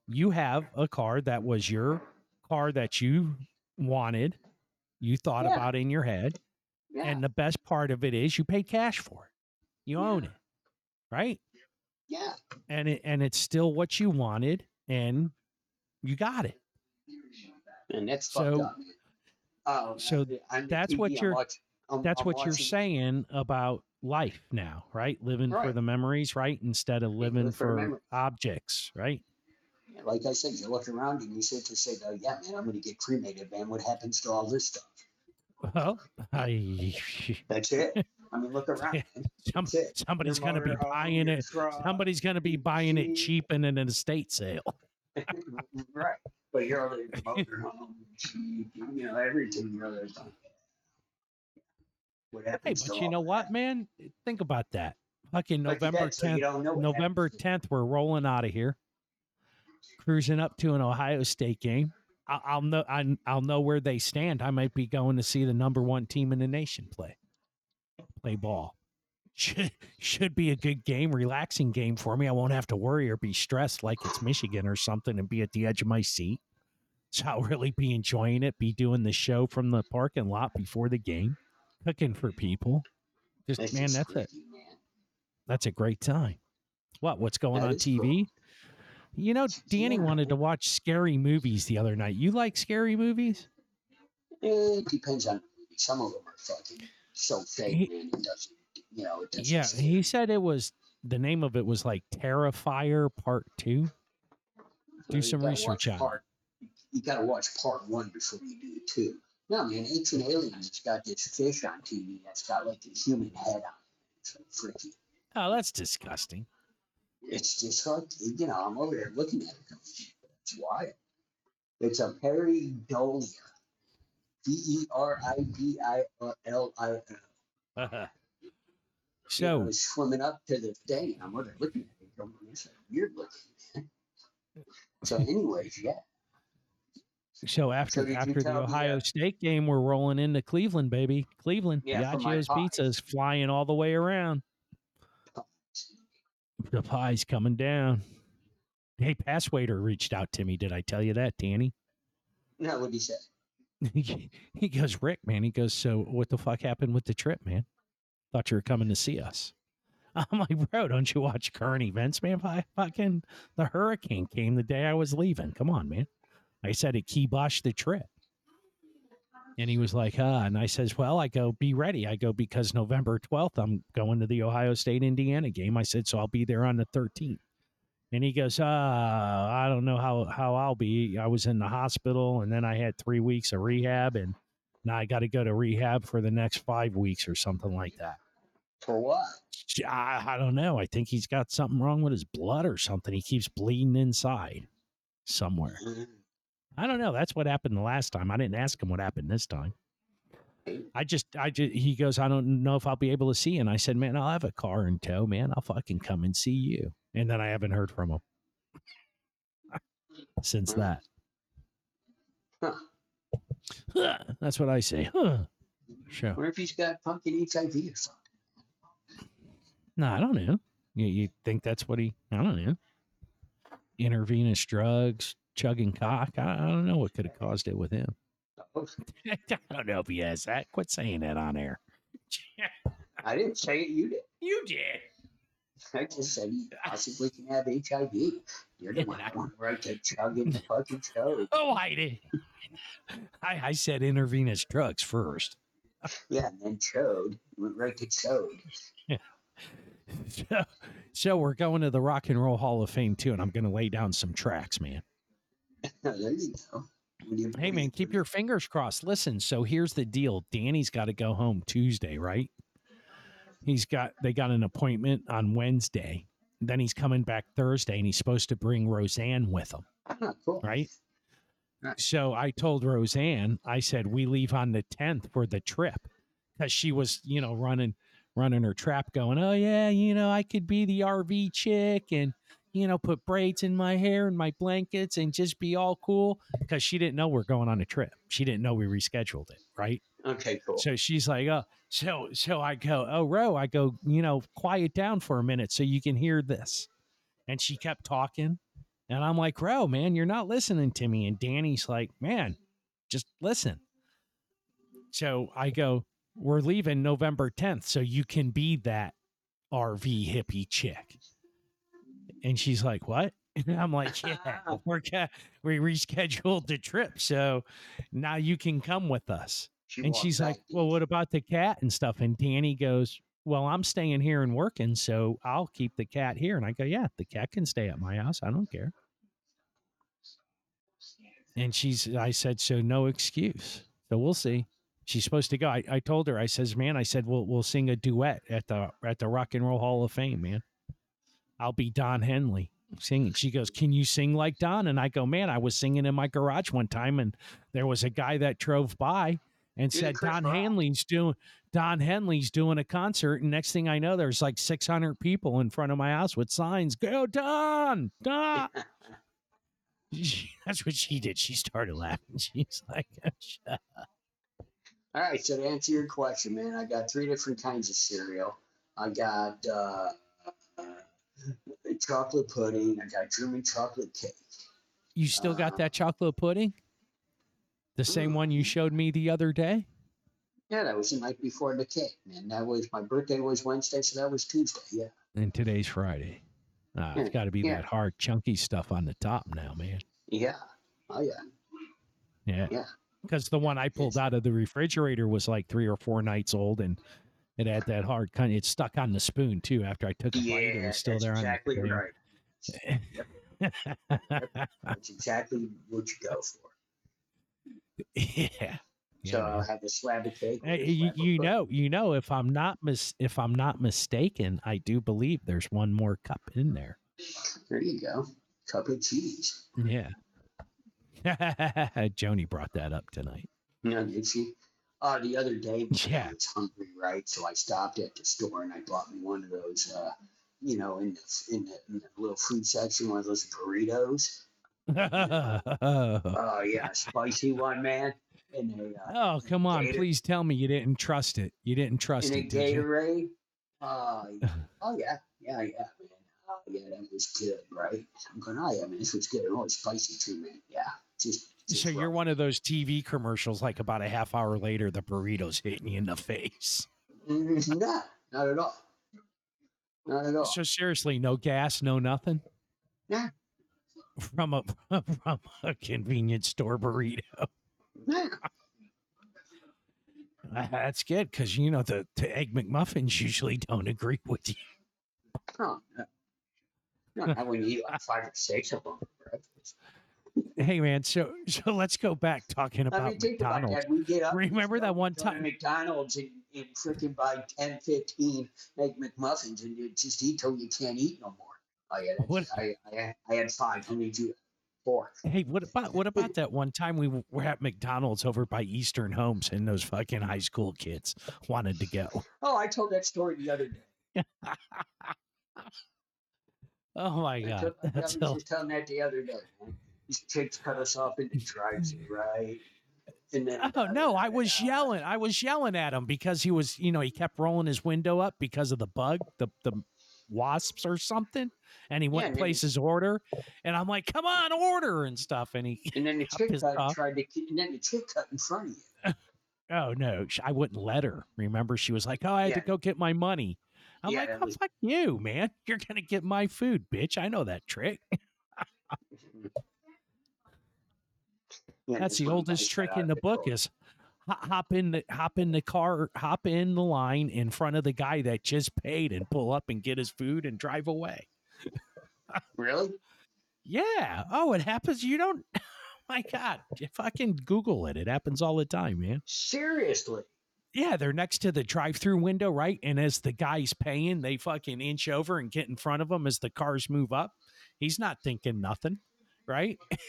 You have a car that was your car that you wanted, you thought Yeah. about in your head, Yeah, and the best part of it is you paid cash for it. You Yeah. own it, right? yeah. And it and it's still what you wanted, and you got it. And that's So- fucked up. Oh, so I- on the that's what I'm you're- I'm- that's I'm what you're saying about life now, right? Living for the memories, right? Instead of living live for for objects, right? Like I said, you look around and you sit to say, "Oh yeah, man, I'm going to get cremated, man. What happens to all this stuff?" Well, I, That's it. I mean, look around. some, somebody's going to be buying it. truck, Somebody's going to be buying it cheap in an estate sale. right. But you're other motorhome, Jeep, you know, everything you're other done. What Hey, but you know that? what, man? Think about that. Fucking November said, so 10th. don't November 10th, we're rolling out of here, cruising up to an Ohio State game. I'll know. I- I'll know where they stand. I might be going to see the number one team in the nation play, play ball. Should should be a good game, relaxing game for me. I won't have to worry or be stressed like it's Michigan or something, and be at the edge of my seat. So I'll really be enjoying it. Be doing the show from the parking lot before the game, cooking for people. Just That's man, that's it that's a great time. What? What's going That on TV? cool. You know, Danny wanted to watch scary movies the other night. You like scary movies? It depends on. Some of them are fucking so fake, He- man. It doesn't, you know, it doesn't. Yeah, he said it was the name of it was like Terrifier Part Two. do some research on part, You got to watch part one before you do two. No, man, Ancient Aliens. It's got this fish on TV that's got like a human head on it. It's like freaky. Oh, that's disgusting. It's just like you know, I'm over there looking at it. It's wild. It's a pareidolia. D E R I D I L I L. so, I was swimming up to the thing. I'm over there looking at it. Going, it's weird looking. so, anyways, yeah. so after you after the Ohio uh, State game, we're rolling into Cleveland, baby. Cleveland, Yeah, Yaggio's. Pizza is flying all the way around. The pie's coming down. Hey, pass waiter reached out to me. Did I tell you that, Danny? No, what he say? he goes, Rick, man. He goes, so what the fuck happened with the trip, man? Thought you were coming to see us. I'm like, bro, don't you watch current events, man? Fu- Fucking the hurricane came the day I was leaving. Come on, man. I said it kiboshed the trip. And he was like, ah, and I says, well, I go, be ready. I go, because November 12th, I'm going to the Ohio State Indiana game. I said, so I'll be there on the 13th. And he goes, ah, I don't know how, how I'll be. I was in the hospital and then I had three weeks of rehab and now I got to go to rehab for the next five weeks or something like that. For what? I, I don't know. I think he's got something wrong with his blood or something. He keeps bleeding inside somewhere. Mm. I don't know. That's what happened the last time. I didn't ask him what happened this time. I just, I just, he goes, I don't know if I'll be able to see you. And I said, man, I'll have a car in tow, man. I'll fucking come and see you. And then I haven't heard from him since that. Huh. That's what I say. Huh. Sure. What if he's got fucking HIV or something? No, I don't know. You, you think that's what he? I don't know. Intravenous drugs, chugging cock. I, I don't know what could have caused it with him. I don't know if he has that. Quit saying that on air. I didn't say it. You did. you did. I just said he possibly can have HIV. You're the one that went right to chugging the fucking show. Oh, I did. I, I said intravenous drugs first. Yeah, and then chode. Went right to chode. Yeah. So, so we're going to the Rock and Roll Hall of Fame too, and I'm going to lay down some tracks, man. there you go. You- Hey man, keep your fingers crossed. Listen, so here's the deal. Danny's got to go home Tuesday, right? He's got they got an appointment on Wednesday. Then he's coming back Thursday and he's supposed to bring Roseanne with him, Ah, cool. right? Right. So I told Roseanne, I said we leave on the 10th for the trip cuz she was, you know, running running her trap going, "Oh yeah, you know, I could be the RV chick and you know, put braids in my hair and my blankets and just be all cool because she didn't know we're going on a trip. She didn't know we rescheduled it, right? Okay, cool. So she's like, "Oh, so so I go, oh, Ro, I go, you know, quiet down for a minute so you can hear this." And she kept talking, and I'm like, "Ro, man, you're not listening to me." And Danny's like, "Man, just listen." So I go, "We're leaving November 10th, so you can be that RV hippie chick." And she's like, "What?" And I'm like, "Yeah, we're ca- we rescheduled the trip, so now you can come with us." She and she's like, "Well, what about the cat and stuff?" And Danny goes, "Well, I'm staying here and working, so I'll keep the cat here." And I go, "Yeah, the cat can stay at my house. I don't care." And she's, I said, "So no excuse. So we'll see." She's supposed to go. I, I told her, I says, "Man, I said we'll we'll sing a duet at the at the Rock and Roll Hall of Fame, man. I'll be Don Henley." Singing. She goes, Can you sing like Don? And I go, Man, I was singing in my garage one time, and there was a guy that drove by and You're said Don. Henley's doing Don Henley's doing a concert, and next thing I know, there's like 600 people in front of my house with signs. Go Don, Don. That's what she did. She started laughing. She's like, All right, so to answer your question, man, I got three different kinds of cereal. I got uh, chocolate pudding. I got German chocolate cake. You still got Uh, that chocolate pudding? The same Mm. one you showed me the other day? Yeah, that was the night before the cake, man. That was my birthday was Wednesday, so that was Tuesday. Yeah. And today's Friday. It's Yeah, got to be yeah. that hard, chunky stuff on the top now, man. Yeah. Oh yeah. Yeah. Yeah. Because the one I pulled It's- out of the refrigerator was like three or four nights old and it had that hard kind it stuck on the spoon too after I took a bite. It Yeah, was still there exactly on the right. That's exactly what you go for. yeah. So Yeah, I'll have a slab of cake. Hey, you, of you know, you know, if I'm not mis- if I'm not mistaken, I do believe there's one more cup in there. There you go. Cup of cheese. Yeah. Joni brought that up tonight. Know, did she? Uh, the other day, Yeah. I was hungry, right? So I stopped at the store and I bought me one of those, uh, you know, in the, in the, in the little food section, one of those burritos. Oh, yeah, spicy one, man. And a, uh, oh, come on. Gator- Please tell me you didn't trust it. You didn't trust and it, did you? Gatorade. Uh, oh, yeah, yeah, yeah, man. Oh, yeah, that was good, right? I'm going, oh, yeah, man, this was good. Oh, it's spicy too, man. Yeah, just. So you're one of those TV commercials like about a half hour later the burrito's hitting you in the face. Nah, not at all. Not at all. So seriously, no gas, no nothing? Nah. From a from a convenience store burrito. Nah. That's good because you know the, the egg McMuffins usually don't agree with you. No. No, not when you eat like five or six of them. Hey man, so so let's go back talking I about mean, think about McDonald's. that. We get up. Remember that one time- McDonald's and, and freaking by 10, 15 egg McMuffins and you just eat till you can't eat no more. Oh, yeah. What- I, I, I had five. How many did you? Four. Hey, what about what about that one time we were at McDonald's over by Eastern Homes and those fucking high school kids wanted to go? Oh, I told that story the other day. Oh my I, god, told, I that's was just telling that the other day. Man. These chicks cut us off in the drive right? And then, Oh no, I was yelling. I was yelling at him because he was, you know, he kept rolling his window up because of the bug, the the wasps or something, and he Yeah, wouldn't and place his order. And I'm like, "Come on, order and stuff." And he, And then the chick cut, tried to, and then the chick cut in front of you. oh no, I wouldn't let her. Remember, she was like, "Oh, I had to go get my money." I'm Yeah, like, "Oh, was- fuck you, man! You're gonna get my food, bitch. I know that trick." Yeah, That's the oldest trick in the book is hop in the hop in the car, hop in the line in front of the guy that just paid and pull up and get his food and drive away. Really? Yeah. Oh, it happens. You don't oh My God, you fucking Google it. It happens all the time, man. Seriously. Yeah, they're next to the drive-through window, right? And as the guy's paying, they fucking inch over and get in front of him as the cars move up. He's not thinking nothing, right?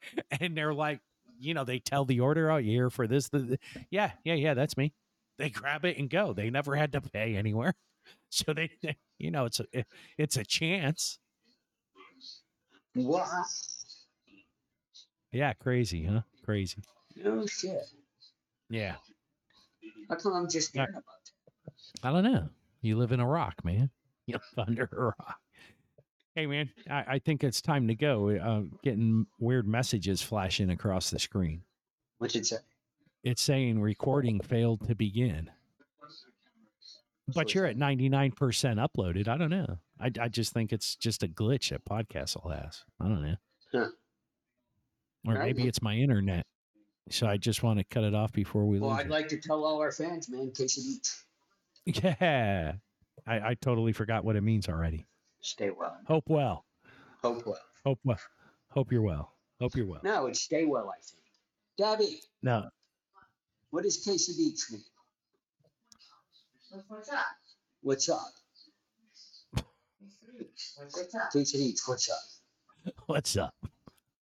and they're like, you know, they tell the order, "Oh, you're here for this." The, the-" yeah, yeah, yeah, that's me. They grab it and go. They never had to pay anywhere, so they, they you know, it's a it's a chance. What? Yeah, crazy, huh? Crazy. Oh shit. Yeah, How come I'm just hearing about it? I don't know. You live in a rock, man. You live under a rock. Hey, man, I, I think it's time to go. Uh, getting weird messages flashing across the screen. What's it say? It's saying recording failed to begin. But you're at 99% uploaded. I don't know. I, I just think it's just a glitch that Podcastle has. I don't know. Huh. Or All right, maybe it's my internet. So I just want to cut it off before we Well, I'd it. like to tell all our fans, man, case of each. Yeah. I, I totally forgot what it means already. Stay well. Hope well. Hope well. Hope well. Hope you're well. Hope you're well. No, it's stay well, I think. Gabby, No, what does case of each mean? What's up? What's up? What's up? Case of each, what's up? what's up?